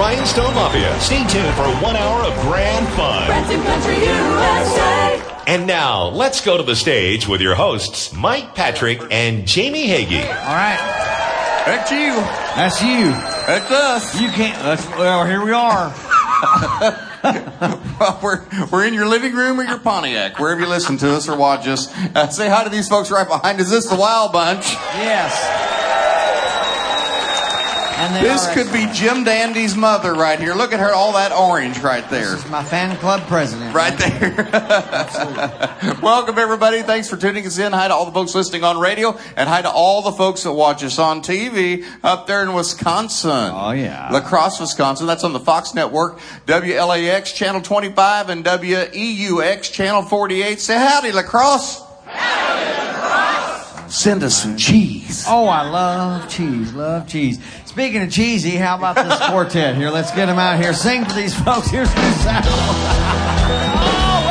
Rhinestone Mafia. Stay tuned for one hour of grand fun. Branson Country USA. And now, let's go to the stage with your hosts, Mike Patrick and Jamie Hagee. All right, That's you. that's you. That's us. You can't. That's, well, here we are. Well, we're, we're in your living room or your Pontiac, wherever you listen to us or watch us. Uh, say hi to these folks right behind us. Is this is the Wild Bunch. Yes. This could be Jim Dandy's mother right here. Look at her, all that orange right there. This is my fan club president. Right there. Welcome, everybody. Thanks for tuning us in. Hi to all the folks listening on radio, and hi to all the folks that watch us on TV up there in Wisconsin. Oh, yeah. La Crosse, Wisconsin. That's on the Fox Network, WLAX Channel 25, and WEUX Channel 48. Say howdy, La Crosse. Send us some cheese. Oh, I love cheese. Love cheese. Speaking of cheesy, how about this quartet here? Let's get them out here. Sing for these folks. Here's the sound. oh,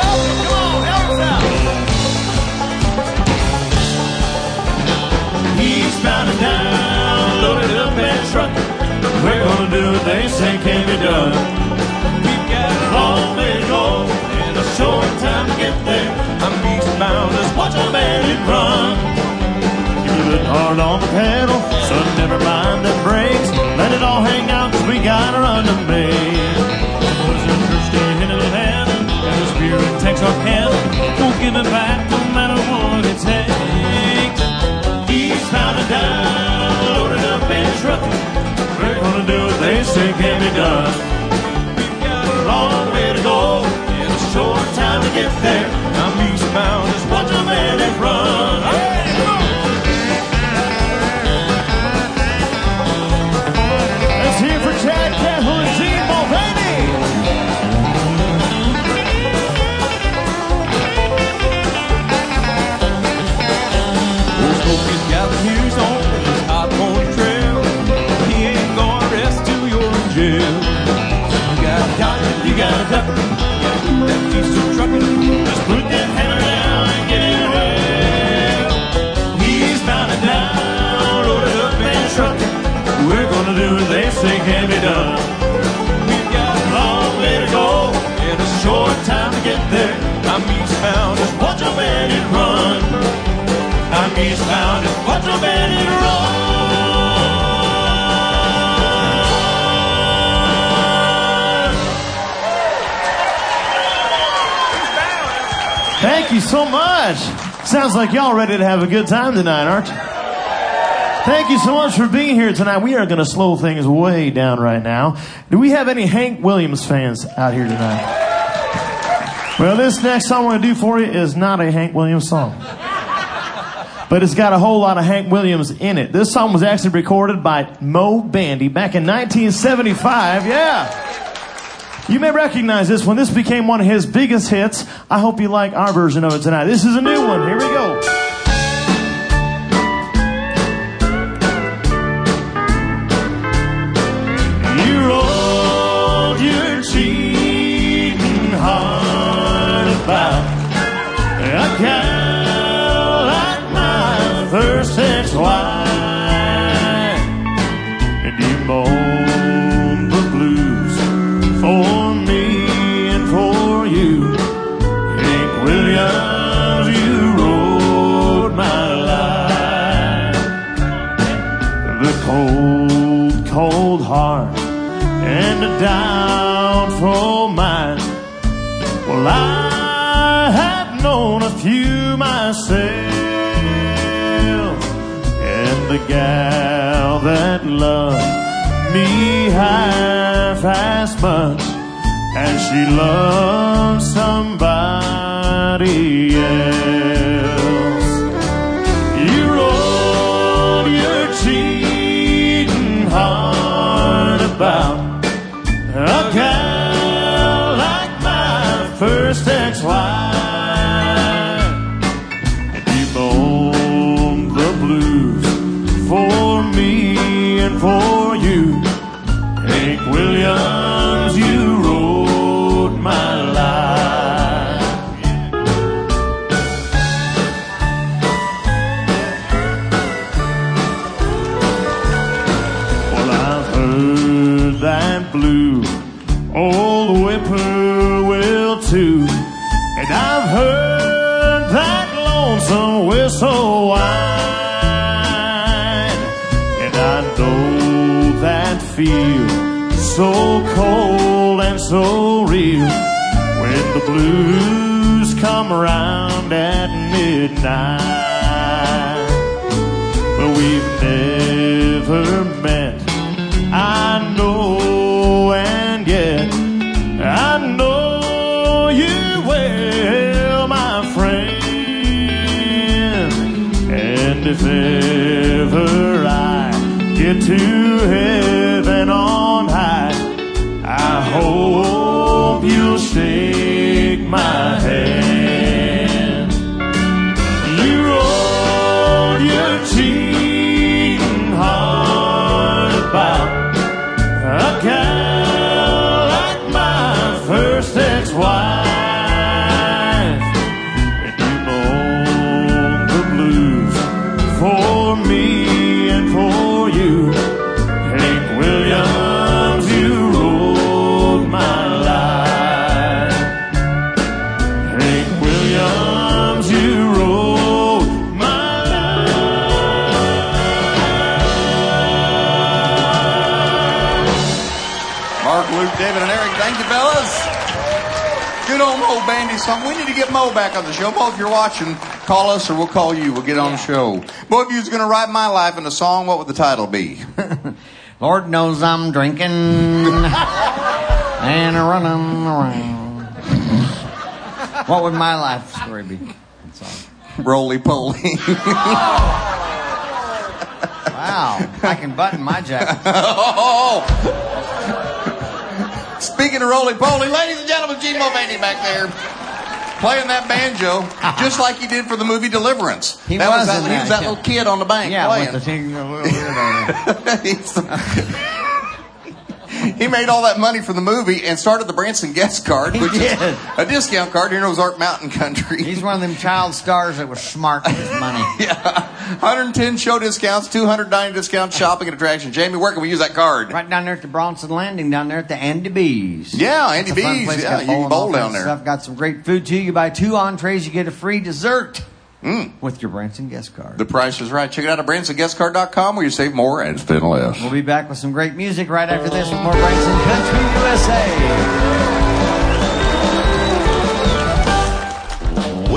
welcome. Come on. Help us out. And down, loaded up and truck. We're gonna do what they say can be done. We've got a long way to go and a short time to get there. I'm eastbound, just watch a bandit run. Hard on the pedal, so never mind the brakes. Let it all hang out, cause we got a run to make. Boys are thirsty, in hand, and the spirit takes our hand. Won't give it back no matter what it takes. Eastbound and down, loaded up and trucking. We're gonna do what they say can be done. We've got a long way to go and a short time to get there. I'm eastbound, just watch a man and run. Thank you so much. Sounds like y'all ready to have a good time tonight, aren't you? Thank you so much for being here tonight. We are going to slow things way down right now. Do we have any Hank Williams fans out here tonight? Well, this next song I'm going to do for you is not a Hank Williams song. But it's got a whole lot of Hank Williams in it. This song was actually recorded by Moe Bandy back in 1975. Yeah. You may recognize this one. This became one of his biggest hits. I hope you like our version of it tonight. This is a new one. Here we go. A doubtful mind. Well, I have known a few myself, and the gal that loved me half as much as she loved somebody But we've never met. I know, and yet I know you well, my friend. And if ever I get to song. We need to get Moe back on the show. Moe, if you're watching, call us or we'll call you. We'll get on the show. Moe, if you was going to write my life in a song, what would the title be? Lord knows I'm drinking and running around. What would my life story be? Roly Poly. Wow, I can button my jacket. oh! Speaking of Roly Poly, ladies and gentlemen, Gene Moe Bandy back there. Playing that banjo, just like he did for the movie Deliverance. He that was that, in he was that yeah. little kid on the bank Yeah, playing. the little weird on. He made all that money for the movie and started the Branson guest card, which is a discount card here in Ozark Mountain Country. He's one of them child stars that was smart with his money. yeah, 110 show discounts, 290 discounts, shopping and attraction. Jamie, where can we use that card? Right down there at the Branson Landing, down there at the Andy B's. Yeah, Andy It's a fun B's. Yeah, you can bowl down there. Stuff. Got some great food too. You buy two entrees, you get a free dessert Mm. with your Branson guest card. The price is right. Check it out at BransonGuestCard.com where you save more and spend less. We'll be back with some great music right after this with more Branson Country USA.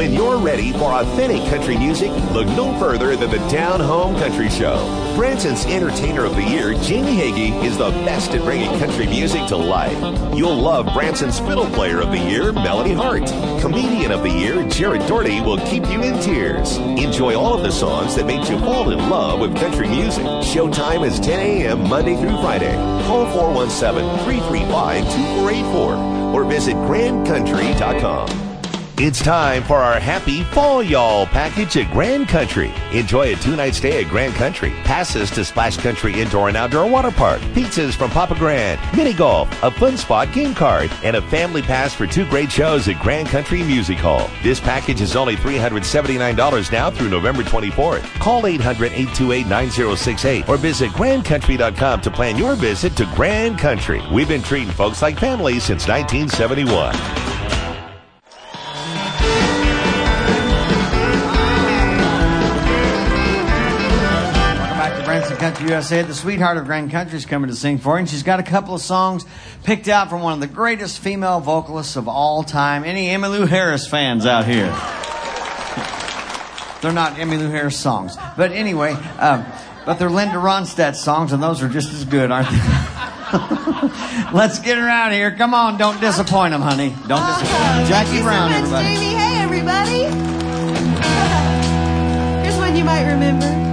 When you're ready for authentic country music, look no further than the Down Home Country Show. Branson's Entertainer of the Year, Jamie Hagee, is the best at bringing country music to life. You'll love Branson's Fiddle Player of the Year, Melody Hart. Comedian of the Year, Jared Doherty, will keep you in tears. Enjoy all of the songs that made you fall in love with country music. Showtime is 10 a.m. Monday through Friday. Call 417-335-2484 or visit grandcountry.com. It's time for our Happy Fall Y'all package at Grand Country. Enjoy a two night stay at Grand Country, passes to Splash Country Indoor and Outdoor Water Park, pizzas from Papa Grand, mini golf, a fun spot game card, and a family pass for two great shows at Grand Country Music Hall. This package is only $379 now through November 24th. Call 800 828 9068 or visit grandcountry.com to plan your visit to Grand Country. We've been treating folks like family since 1971. USA. The sweetheart of Grand Country is coming to sing for you, and she's got a couple of songs picked out from one of the greatest female vocalists of all time. Any Emmylou Harris fans out here? They're not Emmylou Harris songs, but anyway, um, but they're Linda Ronstadt songs, and those are just as good, aren't they? Let's get her out of here. Come on, don't disappoint them, honey. Don't disappoint. them. Jackie Brown, so much, everybody. Jamie. Hey, everybody. Here's one you might remember.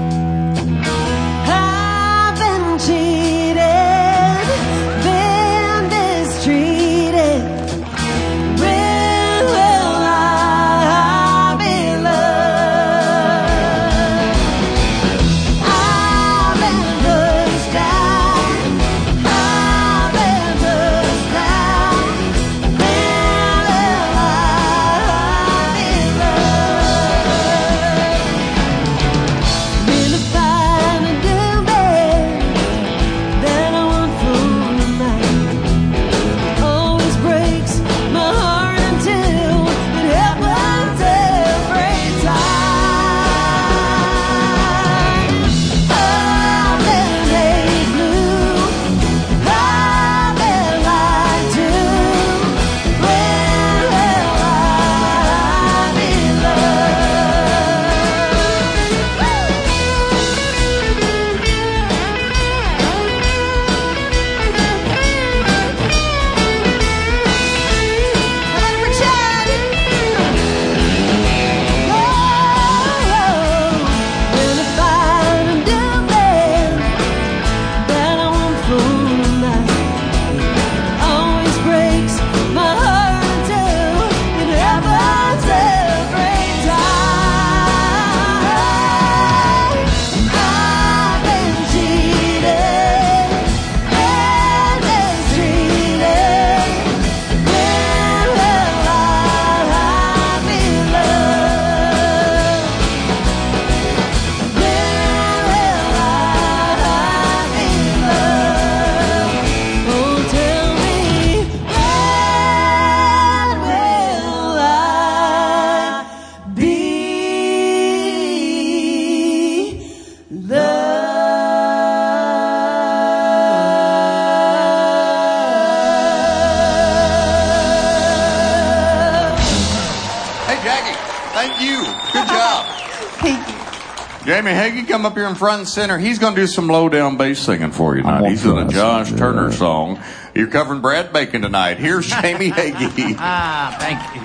Jamie Hagee, come up here in front and center. He's going to do some low down bass singing for you I'm tonight. He's in a Josh Turner yeah. song. You're covering Brad Bacon tonight. Here's Jamie Hagee. Ah, thank you.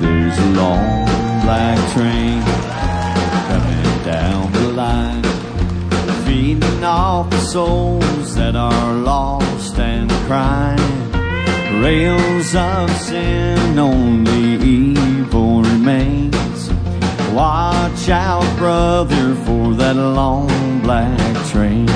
There's a long black train coming down the line, feeding off the souls that are lost and crying. Rails of sin, only evil remains. Watch out, brother, for that long black train.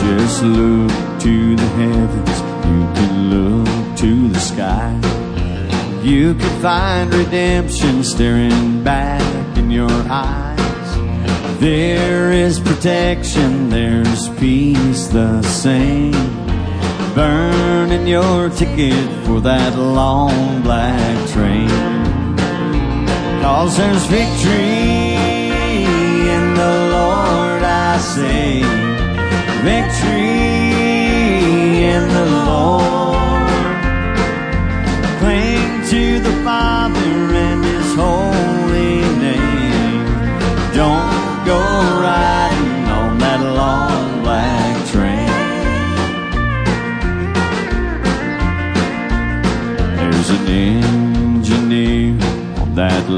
Just look to the heavens, you can look to the sky. You can find redemption staring back in your eyes. There is protection, there's peace the same. Burning your ticket for that long black train. Cause there's victory in the Lord, I say. Victory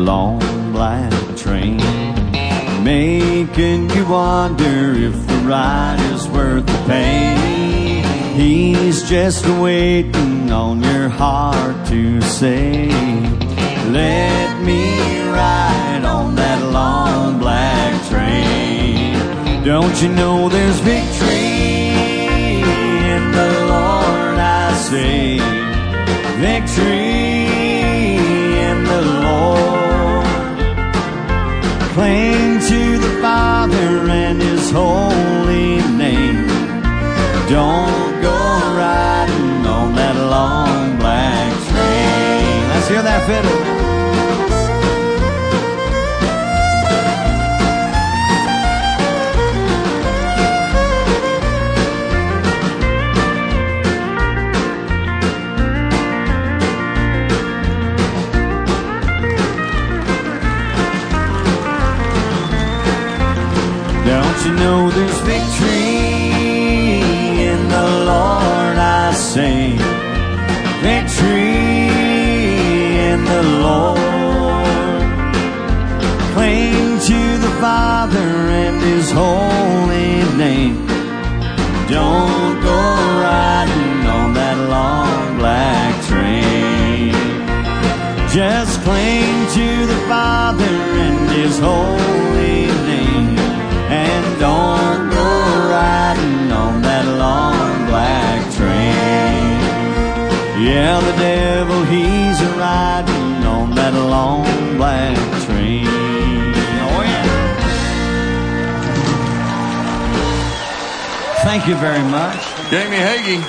long black train, making you wonder if the ride is worth the pain. He's just waiting on your heart to say, Let me ride on that long black train. Don't you know there's victory in the Lord, I say victory in the Lord. Cling to the Father and His holy name. Don't go riding on that long black train. Let's hear that fiddle. Know there's victory in the Lord? I sing. victory in the Lord. Cling to the Father and His holy name. Don't go riding on that long black train. Just cling to the Father and His holy that long black train. Oh, yeah. Thank you very much. Jamie Hagee.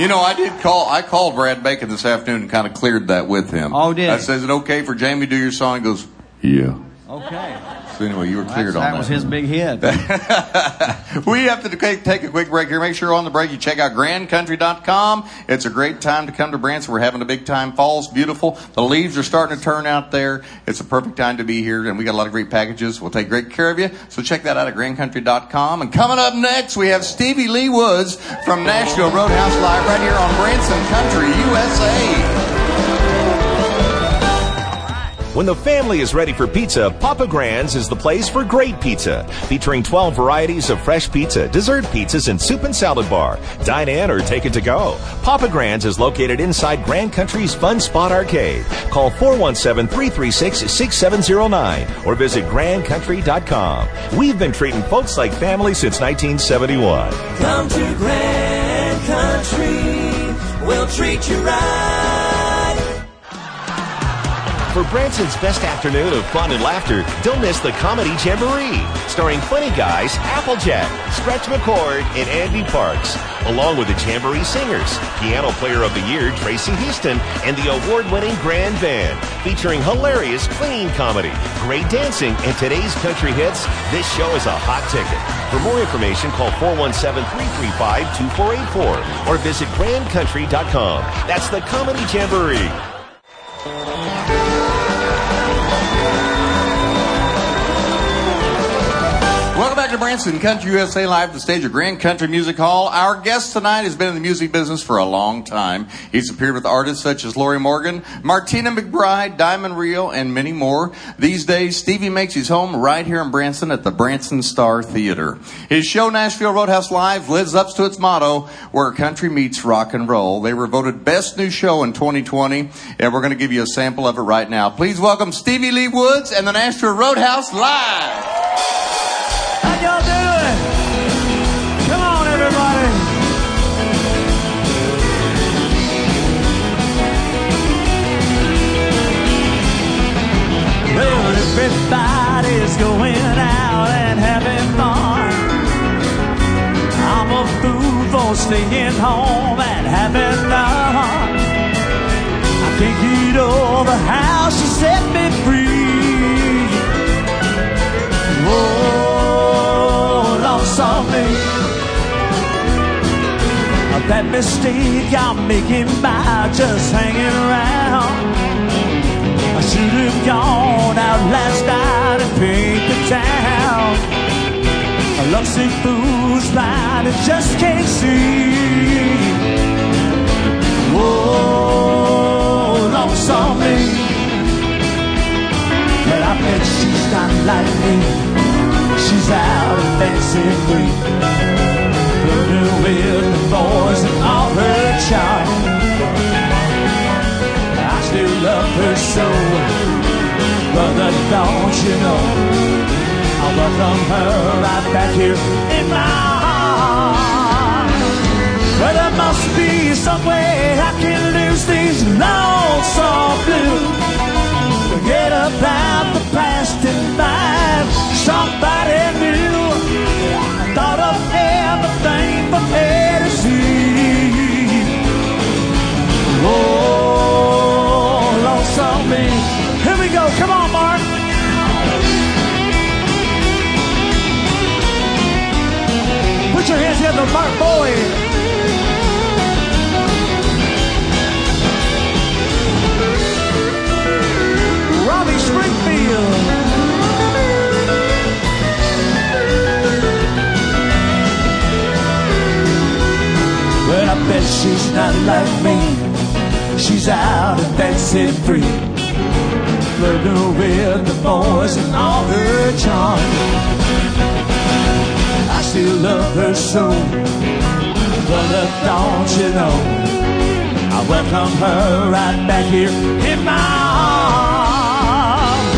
You know, I did call. I called Brad Bacon this afternoon and kind of cleared that with him. Oh, did I you? said, "Is it okay for Jamie to do your song?" He goes, "Yeah." Okay. So anyway, you were cleared on that. that was his big hit. we have to take take a quick break here. Make sure on the break you check out grandcountry.com. It's a great time to come to Branson. We're having a big time. Fall's beautiful. The leaves are starting to turn out there. It's a perfect time to be here, and we got a lot of great packages. We'll take great care of you. So check that out at grandcountry.com. And coming up next, we have Stevie Lee Woods from Nashville Roadhouse Live right here on Branson Country, USA. When the family is ready for pizza, Papa Grand's is the place for great pizza. Featuring 12 varieties of fresh pizza, dessert pizzas, and soup and salad bar. Dine in or take it to go. Papa Grand's is located inside Grand Country's Fun Spot Arcade. Call 417-336-6709 or visit grandcountry.com. We've been treating folks like family since 1971. Come to Grand Country, we'll treat you right. For Branson's best afternoon of fun and laughter, don't miss the Comedy Jamboree, starring funny guys Applejack, Stretch McCord, and Andy Parks, along with the Jamboree Singers, Piano Player of the Year Tracy Houston, and the award-winning Grand Band, featuring hilarious clean comedy, great dancing, and today's country hits. This show is a hot ticket. For more information, call 417-335-2484 or visit grandcountry.com. That's the Comedy Jamboree. To Branson Country USA Live the stage of Grand Country Music Hall. Our guest tonight has been in the music business for a long time. He's appeared with artists such as Lorrie Morgan, Martina McBride, Diamond Rio, and many more. These days, Stevie makes his home right here in Branson at the Branson Star Theater. His show, Nashville Roadhouse Live, lives up to its motto, where country meets rock and roll. They were voted best new show in 2020, and we're going to give you a sample of it right now. Please welcome Stevie Lee Woods and the Nashville Roadhouse Live. Staying home and having none. I can't get over how she set me free. Oh, lost on me. That mistake I'm making by just hanging around. I should have gone out last night and paint the town. A lovesick fool's blind and just can't see. Oh, lost on me. But I bet she's not like me. She's out and dancing free. Flirting with the boys and all her charm. I still love her so. Brother, don't you know? Welcome her right back here in my heart. But there must be some way I can lose these lonesome blues. Forget about the past and find somebody new. I thought of everything from A. Oh, lost on me. Here we go. Come on, Mark. Put your hands together, Mark Boyd. Robbie Springfield. Well, I bet she's not like me. She's out and dancing free. Flirting with the boys and all her charm. Still love her so. But don't you know? I welcome her right back here in my arms.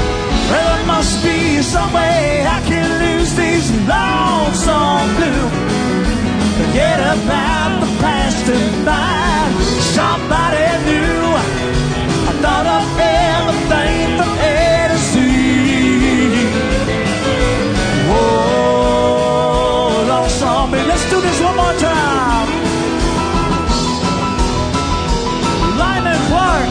Well, there must be some way I can lose these lonesome blues. Forget about the past and find somebody new. I thought of everything Let's do this one more time. Lyman Clark.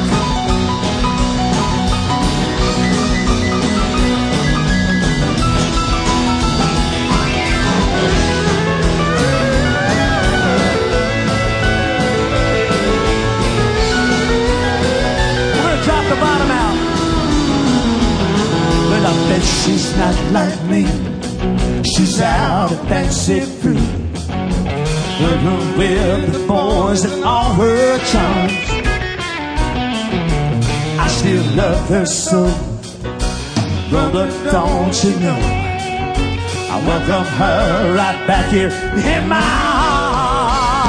We're gonna drop the bottom out. Well, I bet she's not like me. She's out and dancing free. Living with the boys and all her charms. I still love her so. Brother, don't you know? I welcome her right back here in my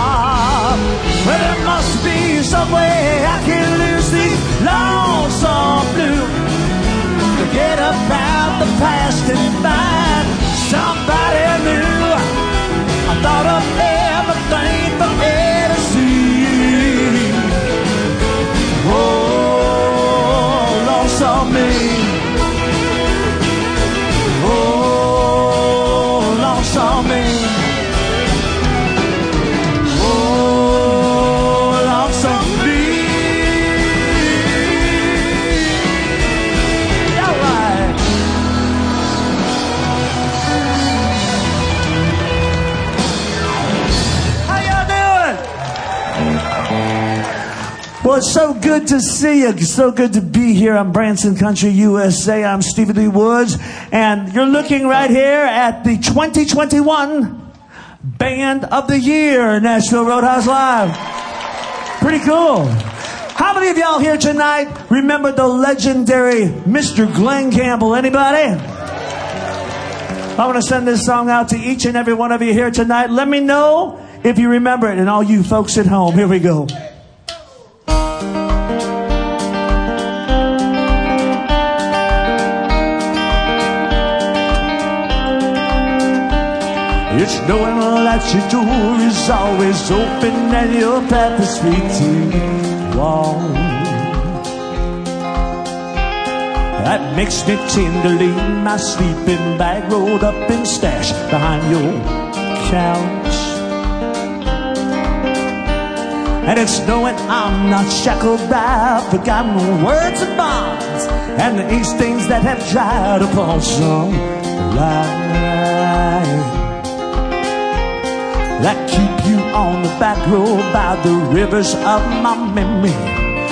arms. Well, there must be some way I can lose these lonesome blues. Forget about the past and find somebody new. I thought of rain. Well, it's so good to see you. It's so good to be here on Branson Country, USA. I'm Stevie Lee Woods, and you're looking right here at the 2021 Band of the Year, Nashville Roadhouse Live. Pretty cool. How many of y'all here tonight remember the legendary Mr. Glen Campbell? Anybody? I want to send this song out to each and every one of you here tonight. Let me know if you remember it, and all you folks at home. Here we go. It's knowing that your door is always open and your path is free to walk. That makes me tenderly my sleeping bag rolled up and stashed behind your couch. And it's knowing I'm not shackled by forgotten words and bonds and the ink stains that have dried upon some line that keep you on the back road by the rivers of my memory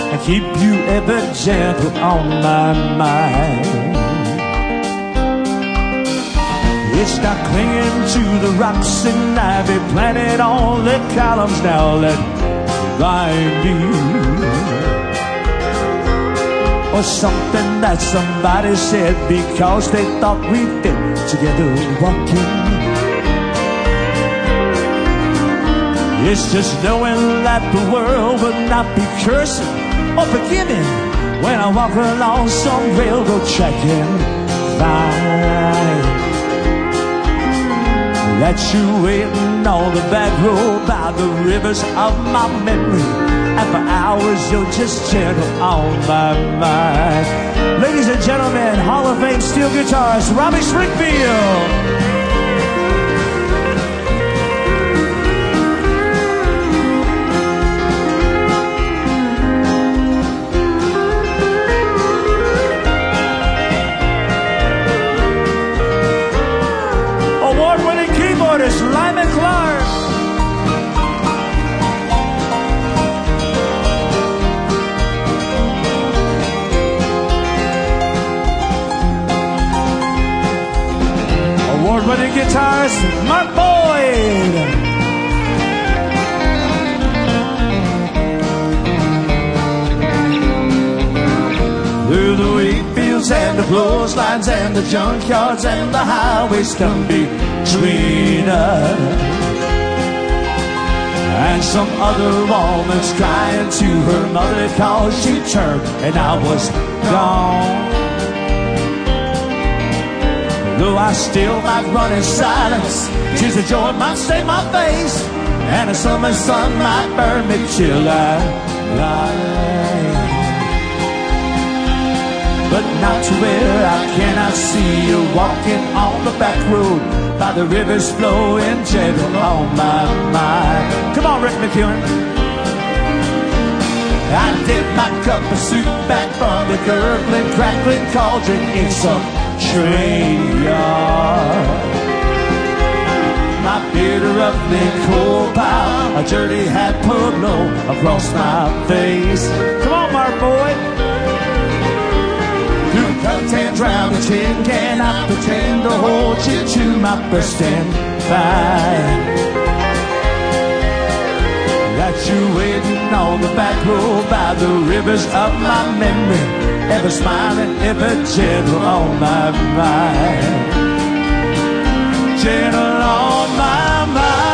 and keep you ever gentle on my mind. It's not clinging to the rocks and ivy planted on the columns now that bind me. Or something that somebody said because they thought we fit together walking. It's just knowing that the world will not be cursing or forgiving when I walk along some railroad track and find that you waiting on the back road by the rivers of my memory. And for hours you're just gentle on my mind. Ladies and gentlemen, Hall of Fame steel guitarist Robbie Springfield. Guitarist Mark Boyd. Through the wheat fields and the clotheslines and the junkyards and the highways come between us. And some other woman's crying to her mother cause she turned and I was gone. Though I still might run in silence, tears of joy might stain my face, and the summer sun might burn me till I but not to where I cannot see you walking on the back road by the rivers flowing gentle on my mind. Come on, Rick McEwen. I dip my cup of soup back from the gurgling, crackling cauldron in some train yard. My beard roughly coal pile, a dirty hat pulled low across my face. Come on, Mark Boyd. Through and drown the tin can, I pretend to hold you to my breast and find that you're waiting on the back road by the rivers of my memory, ever smiling, ever gentle on my mind, gentle on my mind.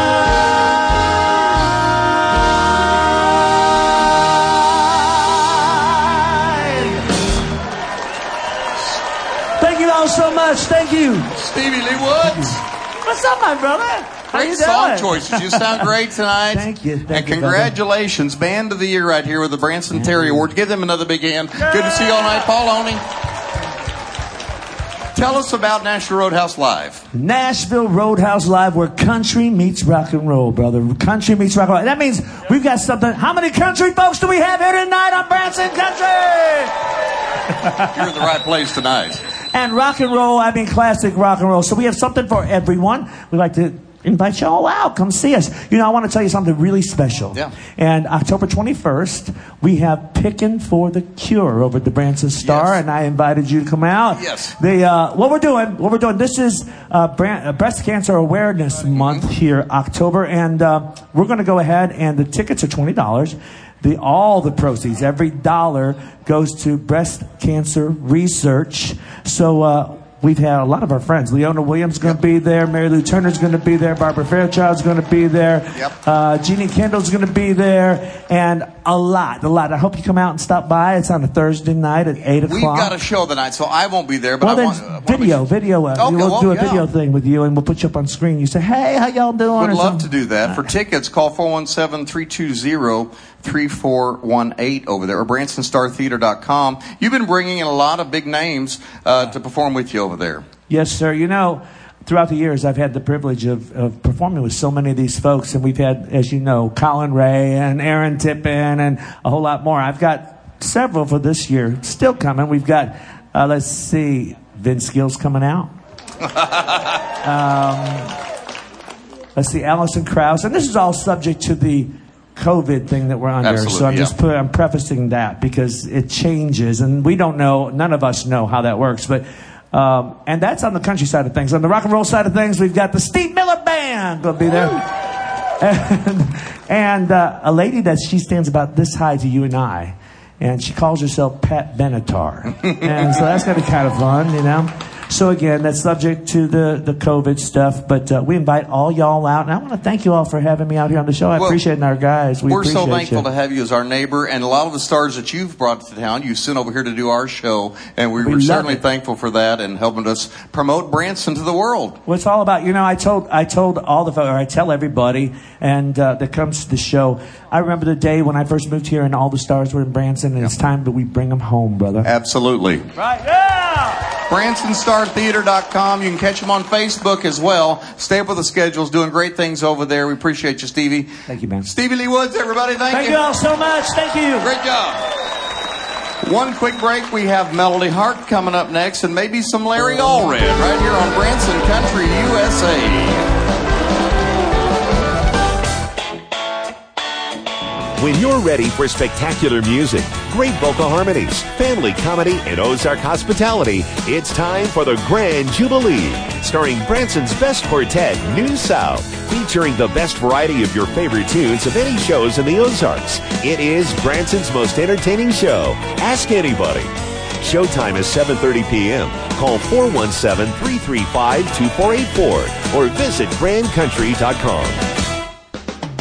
Thank you all so much. Thank you. Stevie Lee Woods. What's up, my brother? How Great song doing? choices. You sound great tonight. Thank you. Thank and you, congratulations, Band of the Year right here with the Branson Terry Award. Give them another big hand. Good to see you all night, Paul Oney. tell us about Nashville Roadhouse Live. Nashville Roadhouse Live, where country meets rock and roll, brother. Country meets rock and roll. That means we've got something. How many country folks do we have here tonight on Branson Country? You're in the right place tonight. And rock and roll, I mean classic rock and roll. So we have something for everyone. We like to invite you all out. Come see us. You know, I want to tell you something really special. Yeah. And October 21st, we have Picking for the Cure over at the Branson Star, Yes. and I invited you to come out. Yes. The, uh, what we're doing, what we're doing, this is uh, Bran- uh, Breast Cancer Awareness Month here, October, and uh, we're going to go ahead, and the tickets are $20. The, all the proceeds, every dollar goes to breast cancer research. So uh, we've had a lot of our friends. Leona Williams is going to be there. Mary Lou Turner's going to be there. Barbara Fairchild's going to be there. Yep. Uh, Jeannie Kendall's going to be there. And a lot, a lot. I hope you come out and stop by. It's on a Thursday night at 8 o'clock. We've got a show tonight, so I won't be there, but well, I want, I want to video, video. Uh, Okay, we'll well, do a yeah. video thing with you, and we'll put you up on screen. You say, "Hey, how y'all doing?" Would love to do that. For tickets, call 417-320-3418 over there or BransonStarTheater.com. You've been bringing in a lot of big names uh, to perform with you over there. Yes, sir. You know, throughout the years, I've had the privilege of, of performing with so many of these folks, and we've had, as you know, Collin Raye and Aaron Tippin and a whole lot more. I've got several for this year still coming. We've got, uh, let's see, Vince Gill's coming out. um, let's see, Alison Krauss, and this is all subject to the COVID thing that we're under. Absolutely, so I'm just yeah. put, I'm prefacing that because it changes, and we don't know. None of us know how that works, but. Um, and that's on the country side of things. On the rock and roll side of things, we've got the Steve Miller Band going to be there. And, and uh, a lady that she stands about this high to you and I, and she calls herself Pat Benatar. and so that's going to be kind of fun, you know. So again, that's subject to the, the COVID stuff, but uh, we invite all y'all out, and I want to thank you all for having me out here on the show. I Well, appreciate our guys. We We're so thankful you. to have you as our neighbor, and a lot of the stars that you've brought to town, you sent over here to do our show, and we, We were certainly it. thankful for that and helping us promote Branson to the world. Well, it's all about you know. I told I told all the folks, or I tell everybody, and uh, that comes to the show. I remember the day when I first moved here, and all the stars were in Branson, and it's time that we bring them home, brother. Absolutely. Right? Yeah. BransonStarTheater.com. You can catch them on Facebook as well. Stay up with the schedules, doing great things over there. We appreciate you, Stevie. Thank you, man. Stevie Lee Woods, everybody. Thank, Thank you all so much. Thank you. Great job. One quick break. We have Melody Hart coming up next, and maybe some Larry Allred right here on Branson Country USA. When you're ready for spectacular music, great vocal harmonies, family comedy, and Ozark hospitality, it's time for the Grand Jubilee, starring Branson's best quartet, New South, featuring the best variety of your favorite tunes of any shows in the Ozarks. It is Branson's most entertaining show. Ask anybody. Showtime is 7:30 p.m. Call 417-335-2484 or visit grandcountry.com.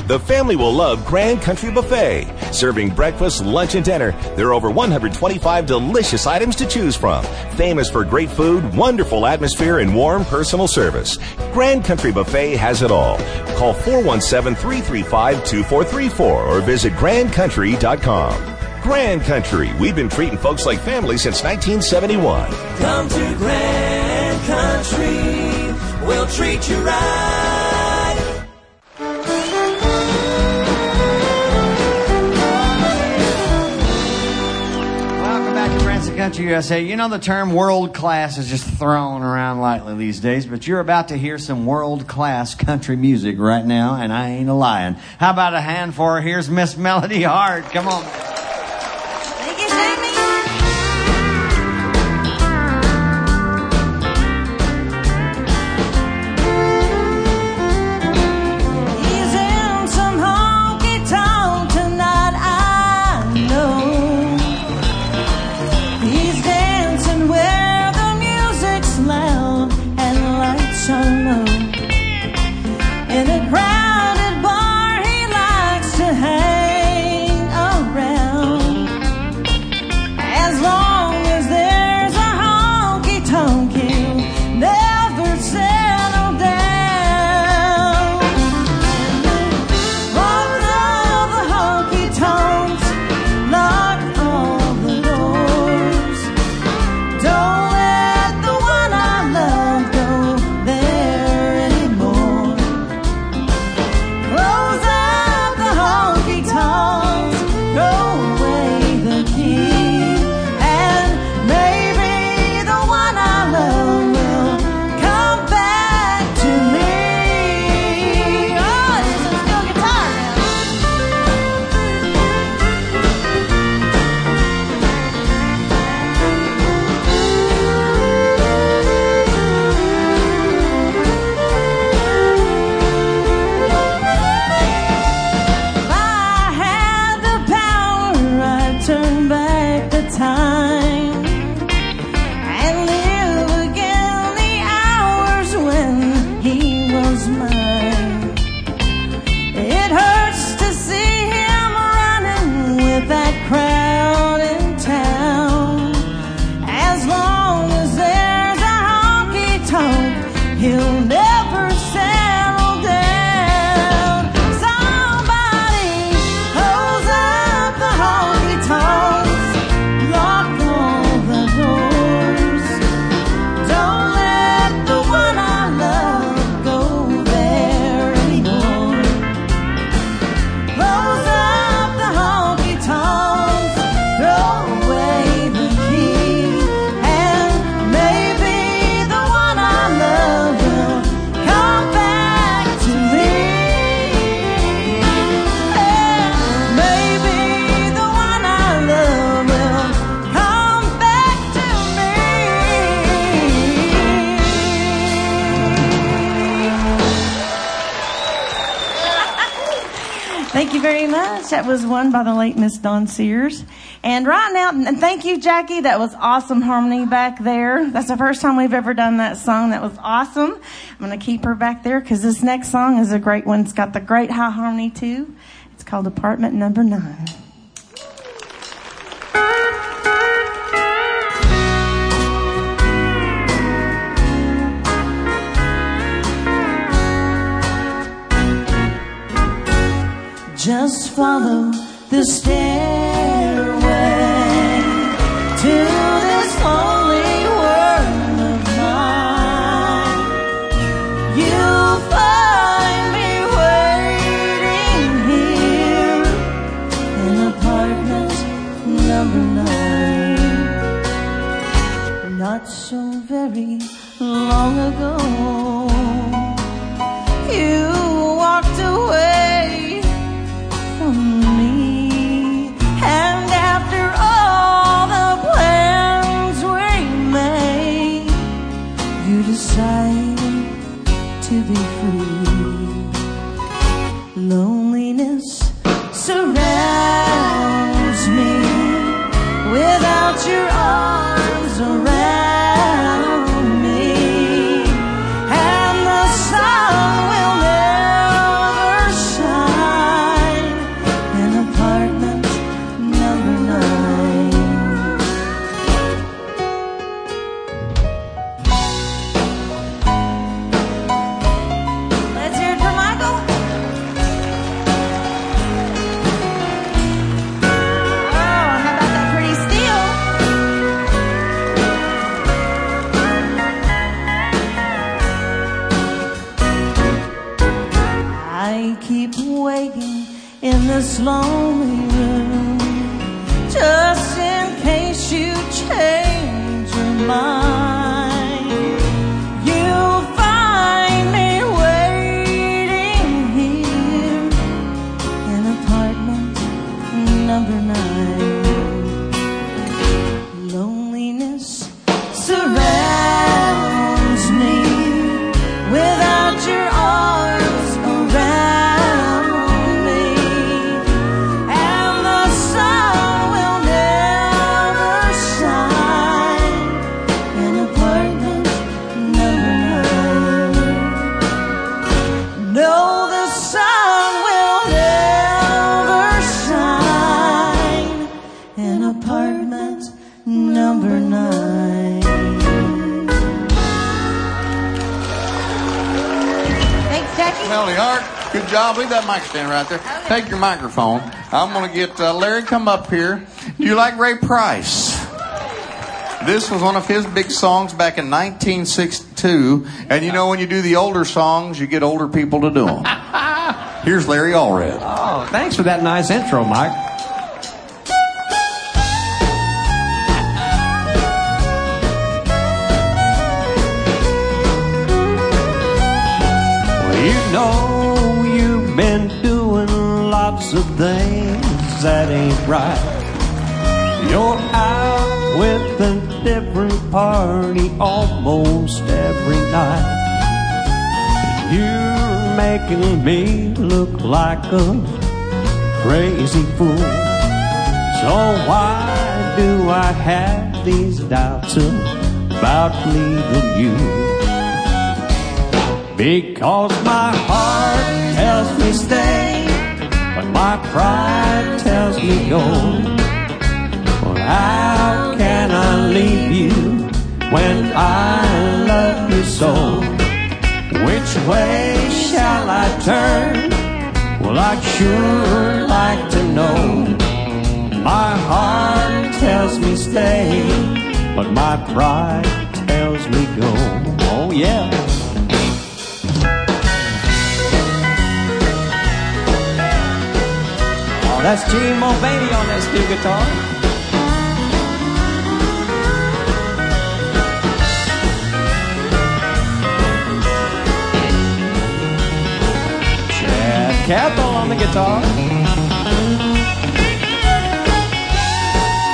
The family will love Grand Country Buffet. Serving breakfast, lunch, and dinner, there are over 125 delicious items to choose from. Famous for great food, wonderful atmosphere, and warm personal service. Grand Country Buffet has it all. Call 417-335-2434 or visit grandcountry.com. Grand Country, we've been treating folks like family since 1971. Come to Grand Country. We'll treat you right. Country USA. You know the term world class is just thrown around lightly these days, but you're about to hear some world class country music right now, and I ain't a lying. How about a hand for her? Here's Miss Melody Hart. Come on. Much. That was won by the late Miss Dawn Sears. And right now, and thank you, Jackie. That was awesome harmony back there. That's the first time we've ever done that song. That was awesome. I'm going to keep her back there because this next song is a great one. It's got the great high harmony too. It's called Apartment Number Nine. Just follow the stairway Leave that mic stand right there. Take your microphone. I'm going to get uh, Larry come up here. Do you like Ray Price? This was one of his big songs back in 1962. And you know, when you do the older songs, you get older people to do them. Here's Larry Allred. Oh, thanks for that nice intro, Mike. That ain't right. You're out with a different party almost every night. You're making me look like a crazy fool. So why do I have these doubts about leaving you? Because my heart tells me stay, but my pride me go. How can I leave you when I love you so? Which way shall I turn? Well, I'd sure like to know. My heart tells me stay, but my pride tells me go. Oh, yeah. Oh, that's Gene Mulvaney on that steel guitar. Chad Cathell on the guitar.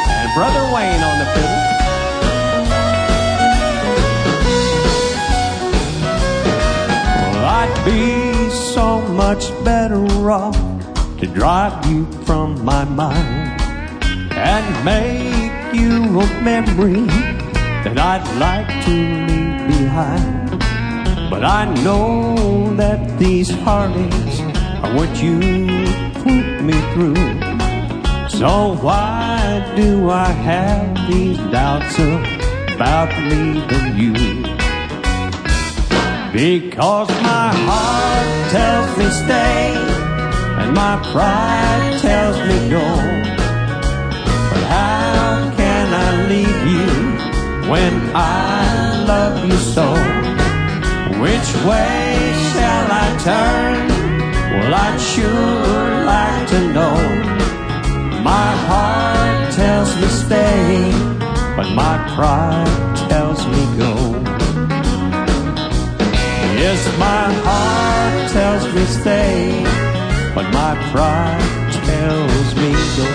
And Brother Wayne on the fiddle. Well, I'd be so much better off to drive you from my mind and make you a memory that I'd like to leave behind. But I know that these heartaches are what you put me through. So why do I have these doubts about leaving you? Because my heart tells me stay my pride tells me go. But how can I leave you when I love you so? Which way shall I turn? Well, I'd sure like to know. My heart tells me stay, but my pride tells me go. Yes, my heart tells me stay, but my pride tells me go.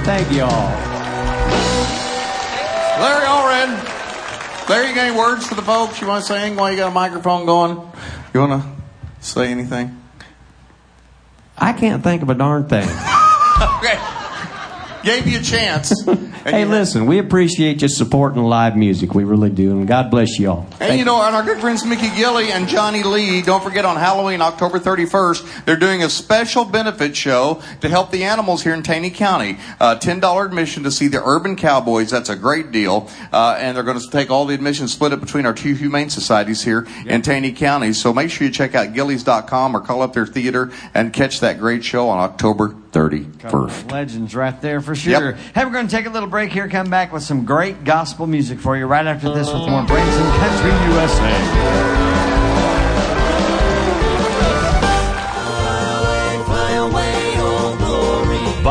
Thank you all. Larry Allred. Larry, you got any words for the folks you want to say anything while you got a microphone going? You want to say anything? I can't think of a darn thing. Okay. Gave you a chance. hey, listen, we appreciate you supporting live music. We really do, and God bless you all. And you know, and our good friends Mickey Gilley and Johnny Lee, don't forget on Halloween, October 31st, they're doing a special benefit show to help the animals here in Taney County. Uh, $10 admission to see the Urban Cowboys. That's a great deal. Uh, and they're going to take all the admissions, split it between our two humane societies here in Taney County. So make sure you check out gilleys.com or call up their theater and catch that great show on October 31st. Legends right there for sure. Hey, we're going to take a little break here, come back with some great gospel music for you right after this with more Branson Country USA.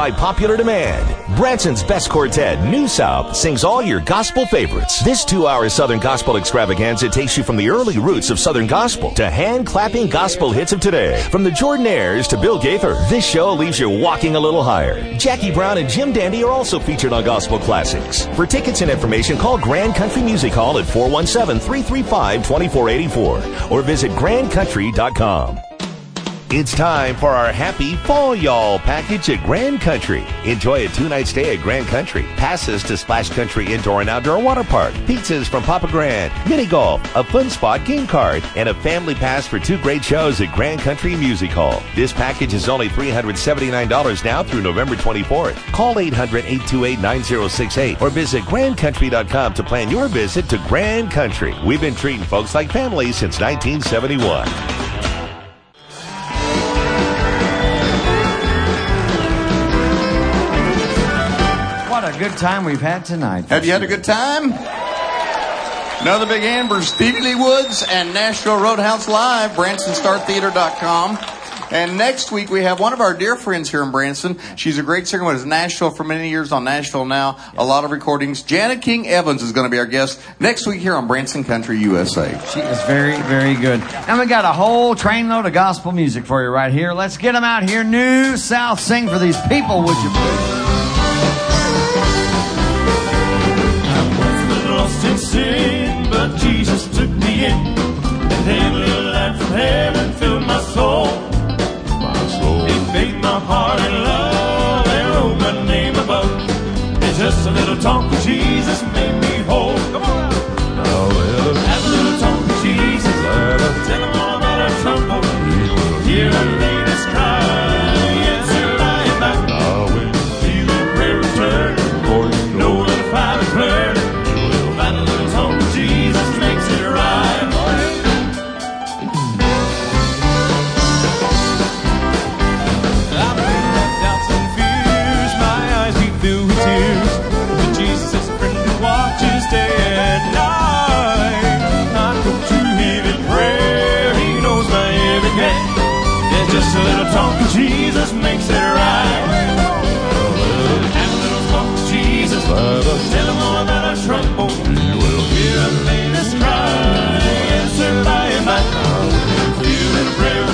By popular demand, Branson's Best Quartet, New South, sings all your gospel favorites. This two hour Southern Gospel extravaganza takes you from the early roots of Southern Gospel to hand clapping gospel hits of today. From the Jordanaires to Bill Gaither, this show leaves you walking a little higher. Jackie Brown and Jim Dandy are also featured on Gospel Classics. For tickets and information, call Grand Country Music Hall at 417 335 2484 or visit grandcountry.com. It's time for our happy fall y'all package at Grand Country. Enjoy a two-night stay at Grand Country, passes to Splash Country Indoor and Outdoor Water Park, pizzas from Papa Grand, mini golf, a fun spot game card, and a family pass for two great shows at Grand Country Music Hall. This package is only $379 now through November 24th. Call 800-828-9068 or visit grandcountry.com to plan your visit to Grand Country. We've been treating folks like family since 1971. Good time we've had tonight. Have you had a good time? Another big hand for Stevie Lee Woods and Nashville Roadhouse Live, BransonStarTheater.com. And next week we have one of our dear friends here in Branson. She's a great singer. Was Nashville for many years on Nashville now. A lot of recordings. Janet King Evans is going to be our guest next week here on Branson Country USA. She is very, very good. And we got a whole trainload of gospel music for you right here. Let's get them out here. New South, sing for these people, would you please? Lost in sin, but Jesus took me in. And then little light from heaven filled my soul. My soul. He made my heart in love and wrote my name above. And just a little talk with Jesus made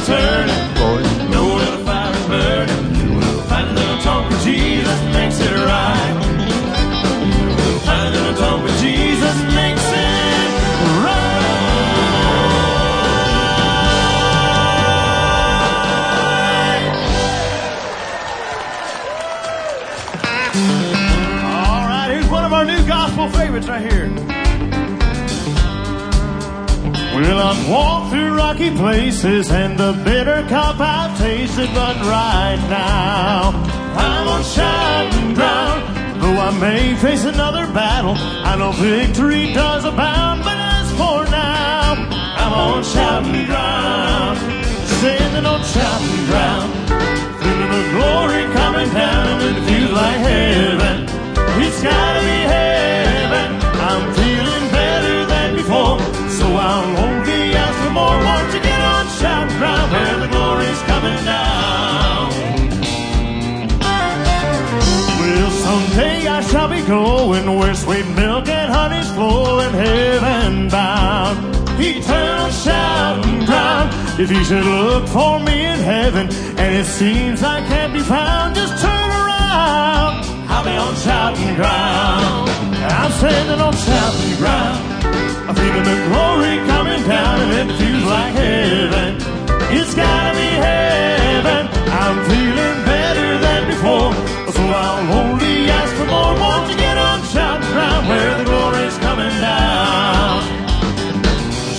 that a prayer will turn. Know that a fire is burning. Find a little talk with Jesus makes it right. Find a little talk with Jesus makes it right. All right, here's one of our new gospel favorites right here. Well, I've walked through rocky places and the bitter cup I've tasted, but right now I'm on shouting ground. Though I may face another battle, I know victory does abound. But as for now, I'm on shouting ground, standing on shouting ground, feeling the glory coming down, and it feels like heaven. It's gotta be heaven. I'm feeling better than before, so I'll only ask for more. Won't you get on shouting ground where the glory's coming down? Well, someday I shall be going where sweet milk and honey's flowing heaven bound. Eternal shouting ground. If you should look for me in heaven and it seems I can't be found, just turn around. I'll be on shouting ground. I'm standing on shouting ground. I'm feeling the glory coming down and it feels like heaven. It's gotta be heaven. I'm feeling better than before. So I'll only ask for more. Won't you get on shouting ground where the glory's coming down?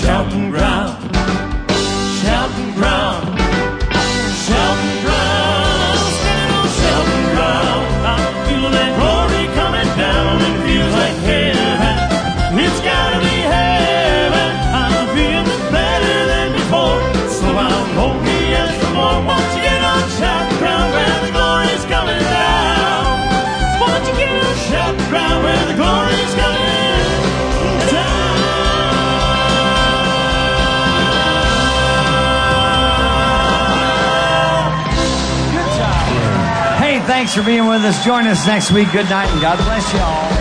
Shouting ground. Shouting ground. Shouting for being with us. Join us next week. Good night and God bless you all.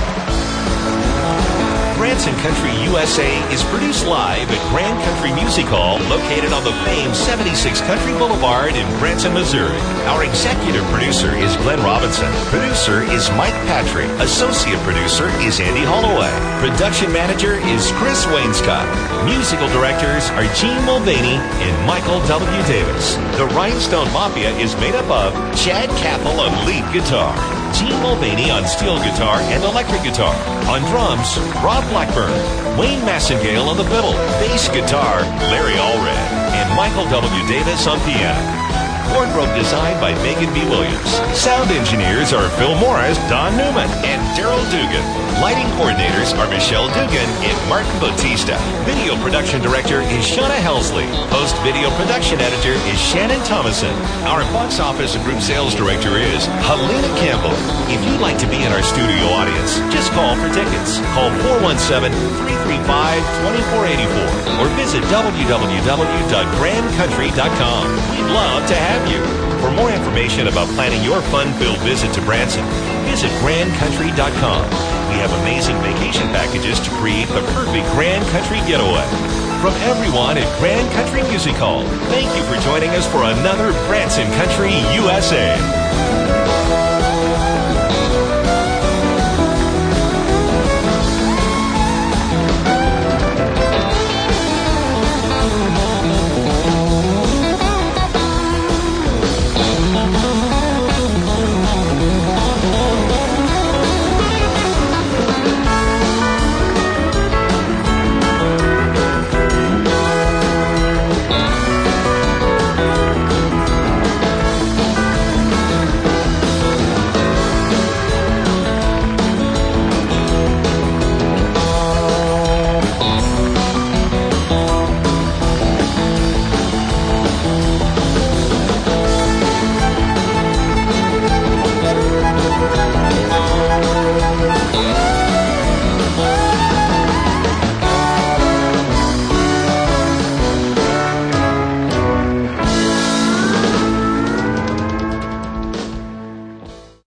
Branson Country USA is produced live at Grand Country Music Hall, located on the famed 76 Country Boulevard in Branson, Missouri. Our executive producer is Glenn Robinson. Producer is Mike Patrick. Associate producer is Andy Holloway. Production manager is Chris Wainscott. Musical directors are Gene Mulvaney and Michael W. Davis. The Rhinestone Mafia is made up of Chad Cathell on lead guitar, Gene Mulvaney on steel guitar and electric guitar. On drums, Rob Blackburn, Wayne Massengale on the fiddle, bass guitar, Larry Allred, and Michael W. Davis on piano. Wardrobe designed by Megan B. Williams. Sound engineers are Phil Morris, Don Newman, and Daryl Dugan. Lighting coordinators are Michelle Dugan and Martin Bautista. Video production director is Shauna Helsley. Post video production editor is Shannon Thomason. Our box office and group sales director is Helena Campbell. If you'd like to be in our studio audience, just call for tickets. Call 417-335-2484 or visit www.grandcountry.com. We'd love to have you. For more information about planning your fun-filled visit to Branson, visit grandcountry.com. We have amazing vacation packages to create the perfect Grand Country getaway. From everyone at Grand Country Music Hall, thank you for joining us for another Branson Country USA.